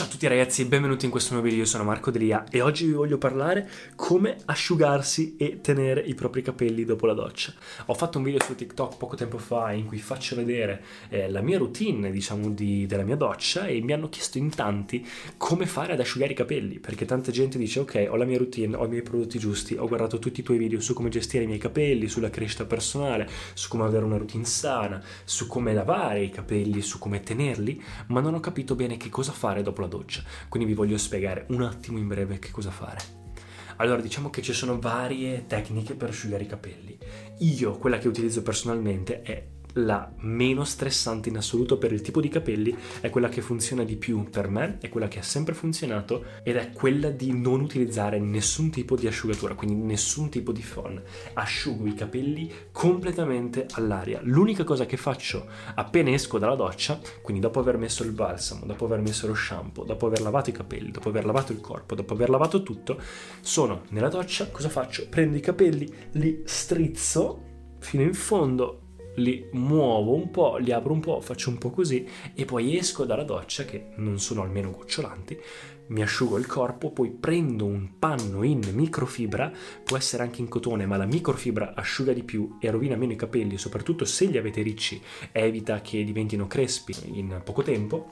Ciao a tutti ragazzi e benvenuti in questo nuovo video, io sono Marco Delia e oggi vi voglio parlare come asciugarsi e tenere i propri capelli dopo la doccia. Ho fatto un video su TikTok poco tempo fa in cui faccio vedere eh, la mia routine, diciamo, di, della mia doccia e mi hanno chiesto in tanti come fare ad asciugare i capelli, perché tanta gente dice ok, ho la mia routine, ho i miei prodotti giusti, ho guardato tutti i tuoi video su come gestire i miei capelli, sulla crescita personale, su come avere una routine sana, su come lavare i capelli, su come tenerli, ma non ho capito bene che cosa fare dopo la doccia. Quindi vi voglio spiegare un attimo in breve che cosa fare. Allora, diciamo che ci sono varie tecniche per asciugare i capelli. Io, quella che utilizzo personalmente è la meno stressante in assoluto per il tipo di capelli è quella che funziona di più per me, è quella che ha sempre funzionato ed è quella di non utilizzare nessun tipo di asciugatura, quindi nessun tipo di phon. Asciugo i capelli completamente all'aria. L'unica cosa che faccio appena esco dalla doccia, quindi dopo aver messo il balsamo, dopo aver messo lo shampoo, dopo aver lavato i capelli, dopo aver lavato il corpo, dopo aver lavato tutto, sono nella doccia, cosa faccio? Prendo i capelli, li strizzo fino in fondo li muovo un po', li apro un po', faccio un po' così e poi esco dalla doccia che non sono almeno gocciolanti, mi asciugo il corpo, poi prendo un panno in microfibra, può essere anche in cotone, ma la microfibra asciuga di più e rovina meno i capelli, soprattutto se li avete ricci, evita che diventino crespi in poco tempo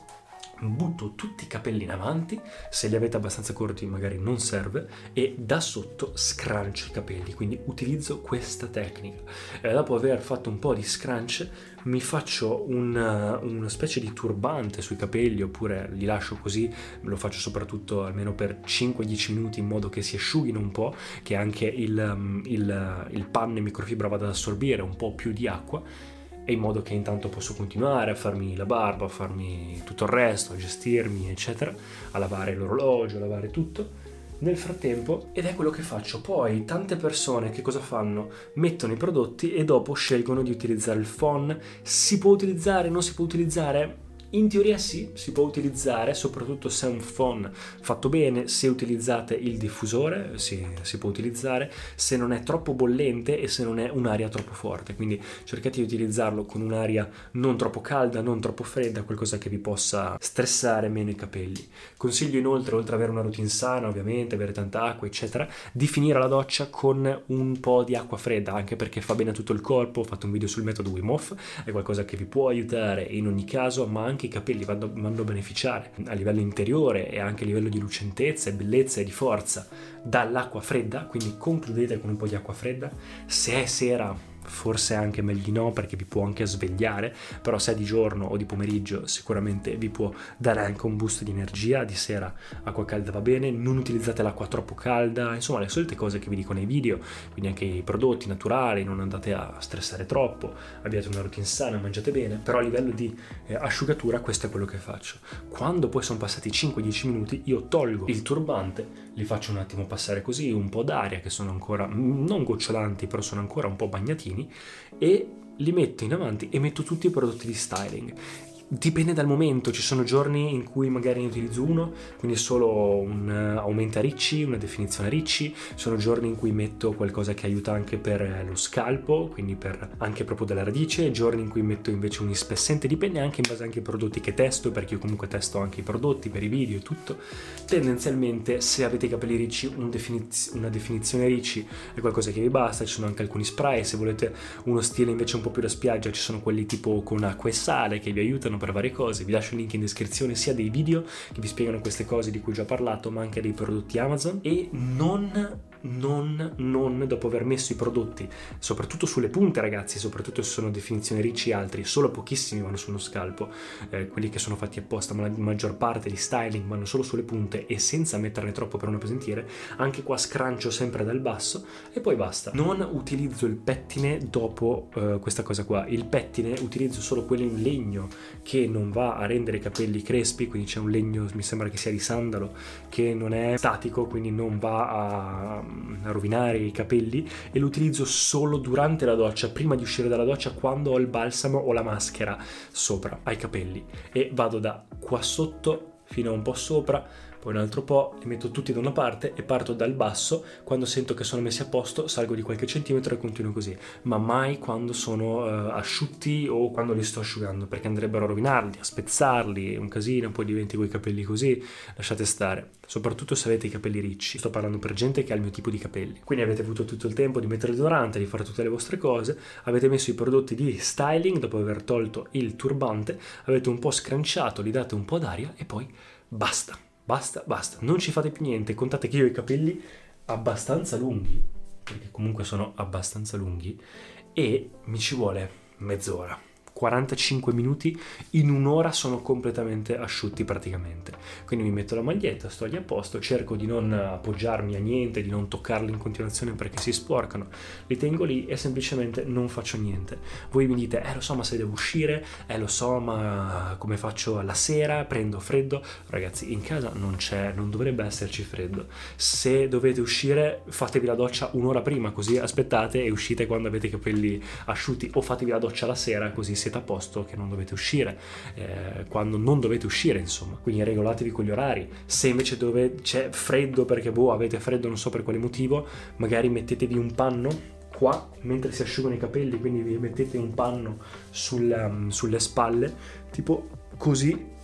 butto tutti i capelli in avanti, se li avete abbastanza corti magari non serve, e da sotto scrancio i capelli, quindi utilizzo questa tecnica. E dopo aver fatto un po' di scrunch mi faccio una, una specie di turbante sui capelli oppure li lascio così, lo faccio soprattutto almeno per 5-10 minuti in modo che si asciughino un po', che anche il, il, il panno in microfibra vada ad assorbire un po' più di acqua e in modo che intanto posso continuare a farmi la barba, a farmi tutto il resto, a gestirmi, eccetera, a lavare l'orologio, a lavare tutto. Nel frattempo, ed è quello che faccio, poi tante persone che cosa fanno? Mettono i prodotti e dopo scelgono di utilizzare il phon. Si può utilizzare, non si può utilizzare? In teoria sì, si può utilizzare, soprattutto se è un phon fatto bene, se utilizzate il diffusore si, si, può utilizzare, se non è troppo bollente e se non è un'aria troppo forte, quindi cercate di utilizzarlo con un'aria non troppo calda, non troppo fredda, qualcosa che vi possa stressare meno i capelli. Consiglio inoltre, oltre ad avere una routine sana ovviamente, avere tanta acqua eccetera, di finire la doccia con un po' di acqua fredda, anche perché fa bene a tutto il corpo, ho fatto un video sul metodo Wim Hof, è qualcosa che vi può aiutare in ogni caso, ma anche anche i capelli vanno, vanno a beneficiare a livello interiore e anche a livello di lucentezza e bellezza e di forza dall'acqua fredda, quindi concludete con un po' di acqua fredda. Se è sera forse anche meglio di no perché vi può anche svegliare, però se è di giorno o di pomeriggio sicuramente vi può dare anche un boost di energia, di sera acqua calda va bene, non utilizzate l'acqua troppo calda, insomma le solite cose che vi dico nei video, quindi anche i prodotti naturali, non andate a stressare troppo, abbiate una routine sana, mangiate bene, però a livello di eh, asciugatura questo è quello che faccio. Quando poi sono passati 5-10 minuti io tolgo il turbante, li faccio un attimo passare così, un po' d'aria che sono ancora non gocciolanti, però sono ancora un po' bagnatini e li metto in avanti e metto tutti i prodotti di styling Dipende dal momento, ci sono giorni in cui magari ne utilizzo uno, quindi solo un uh, aumenta ricci, una definizione ricci, sono giorni in cui metto qualcosa che aiuta anche per lo scalpo, quindi per anche proprio della radice, giorni in cui metto invece un ispessente, dipende anche in base anche ai prodotti che testo, perché io comunque testo anche i prodotti per i video e tutto. Tendenzialmente se avete i capelli ricci un definiz- una definizione ricci è qualcosa che vi basta, ci sono anche alcuni spray, se volete uno stile invece un po' più da spiaggia ci sono quelli tipo con acqua e sale che vi aiutano per varie cose. Vi lascio il link in descrizione sia dei video che vi spiegano queste cose di cui ho già parlato, ma anche dei prodotti Amazon. E non non, non dopo aver messo i prodotti, soprattutto sulle punte ragazzi, soprattutto se sono definizioni ricci altri, solo pochissimi vanno su uno scalpo, eh, quelli che sono fatti apposta, ma la maggior parte di styling vanno solo sulle punte e senza metterne troppo per non pesentire, anche qua scrancio sempre dal basso e poi basta. Non utilizzo il pettine dopo eh, questa cosa qua, il pettine utilizzo solo quello in legno che non va a rendere i capelli crespi, quindi c'è un legno, mi sembra che sia di sandalo, che non è statico, quindi non va a a rovinare i capelli e lo utilizzo solo durante la doccia, prima di uscire dalla doccia, quando ho il balsamo o la maschera sopra ai capelli. E vado da qua sotto fino a un po' sopra poi un altro po', li metto tutti da una parte e parto dal basso, quando sento che sono messi a posto salgo di qualche centimetro e continuo così, ma mai quando sono uh, asciutti o quando li sto asciugando, perché andrebbero a rovinarli, a spezzarli, è un casino, poi diventi quei capelli così, lasciate stare, soprattutto se avete i capelli ricci, sto parlando per gente che ha il mio tipo di capelli, quindi avete avuto tutto il tempo di mettere il deodorante, di fare tutte le vostre cose, avete messo i prodotti di styling dopo aver tolto il turbante, avete un po' scranciato, li date un po' d'aria e poi basta Basta, basta, non ci fate più niente. Contate che io ho i capelli abbastanza lunghi, perché comunque sono abbastanza lunghi, e mi ci vuole mezz'ora 45 minuti, in un'ora sono completamente asciutti praticamente. Quindi mi metto la maglietta, sto lì a posto, cerco di non appoggiarmi a niente, di non toccarli in continuazione perché si sporcano, li tengo lì e semplicemente non faccio niente. Voi mi dite, eh lo so ma se devo uscire, eh lo so ma come faccio alla sera, prendo freddo. Ragazzi, in casa non c'è, non dovrebbe esserci freddo. Se dovete uscire, fatevi la doccia un'ora prima, così aspettate e uscite quando avete i capelli asciutti o fatevi la doccia la sera, così se siete a posto che non dovete uscire, eh, quando non dovete uscire, insomma. Quindi regolatevi con gli orari. Se invece dove c'è freddo perché boh, avete freddo non so per quale motivo, magari mettetevi un panno qua mentre si asciugano i capelli, quindi vi mettete un panno sul, um, sulle spalle, tipo così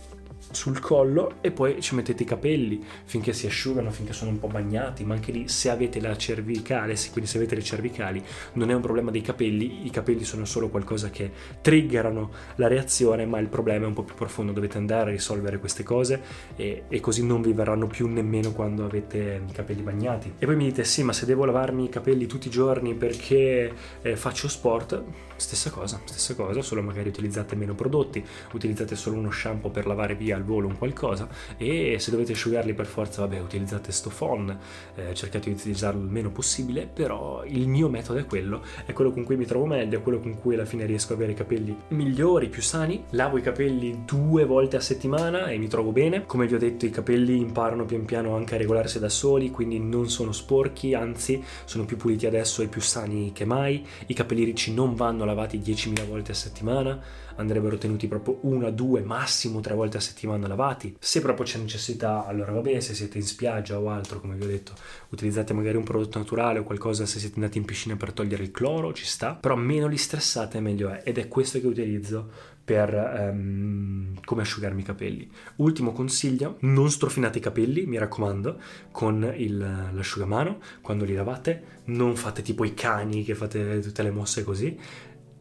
sul collo e poi ci mettete i capelli finché si asciugano, finché sono un po' bagnati, ma anche lì se avete la cervicale, quindi se avete le cervicali, non è un problema dei capelli, i capelli sono solo qualcosa che triggerano la reazione, ma il problema è un po' più profondo, dovete andare a risolvere queste cose e, e così non vi verranno più nemmeno quando avete i capelli bagnati. E poi mi dite sì, ma se devo lavarmi i capelli tutti i giorni perché eh, faccio sport, stessa cosa, stessa cosa, solo magari utilizzate meno prodotti, utilizzate solo uno shampoo per lavare via al volo un qualcosa e se dovete asciugarli per forza, vabbè, utilizzate sto phon, eh, cercate di utilizzarlo il meno possibile, però il mio metodo è quello, è quello con cui mi trovo meglio, è quello con cui alla fine riesco ad avere i capelli migliori, più sani, lavo i capelli due volte a settimana e mi trovo bene, come vi ho detto i capelli imparano pian piano anche a regolarsi da soli, quindi non sono sporchi, anzi sono più puliti adesso e più sani che mai, i capelli ricci non vanno lavati 10.000 volte a settimana, andrebbero tenuti proprio una, due, massimo tre volte a settimana lavati. Se proprio c'è necessità, allora vabbè, se siete in spiaggia o altro, come vi ho detto, utilizzate magari un prodotto naturale o qualcosa se siete andati in piscina per togliere il cloro, ci sta, però meno li stressate meglio è ed è questo che utilizzo per um, come asciugarmi i capelli. Ultimo consiglio, non strofinate i capelli, mi raccomando, con il, l'asciugamano quando li lavate, non fate tipo i cani che fate tutte le mosse così,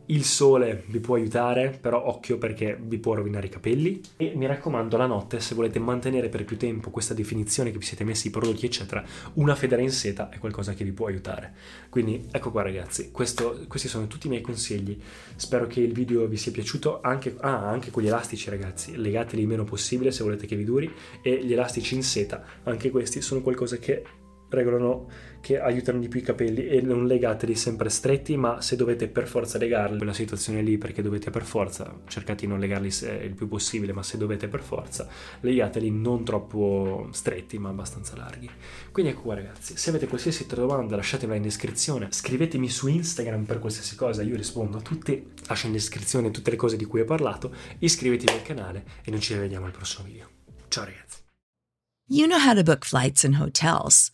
il sole vi può aiutare, però occhio perché vi può rovinare i capelli. E mi raccomando, la notte, se volete mantenere per più tempo questa definizione che vi siete messi i prodotti, eccetera, una federa in seta è qualcosa che vi può aiutare. Quindi ecco qua, ragazzi, questo, questi sono tutti i miei consigli. Spero che il video vi sia piaciuto. Anche, ah, anche con gli elastici, ragazzi, legateli il meno possibile se volete che vi duri. E gli elastici in seta, anche questi sono qualcosa che regolano che aiutano di più i capelli e non legateli sempre stretti, ma se dovete per forza legarli, quella situazione lì perché dovete per forza, cercate di non legarli il più possibile, ma se dovete per forza, legateli non troppo stretti, ma abbastanza larghi. Quindi ecco qua ragazzi, se avete qualsiasi domanda lasciatemela in descrizione, scrivetemi su Instagram per qualsiasi cosa, io rispondo a tutti, lascio in descrizione tutte le cose di cui ho parlato, iscrivetevi al canale e noi ci rivediamo al prossimo video. Ciao ragazzi! You know how to book flights and hotels.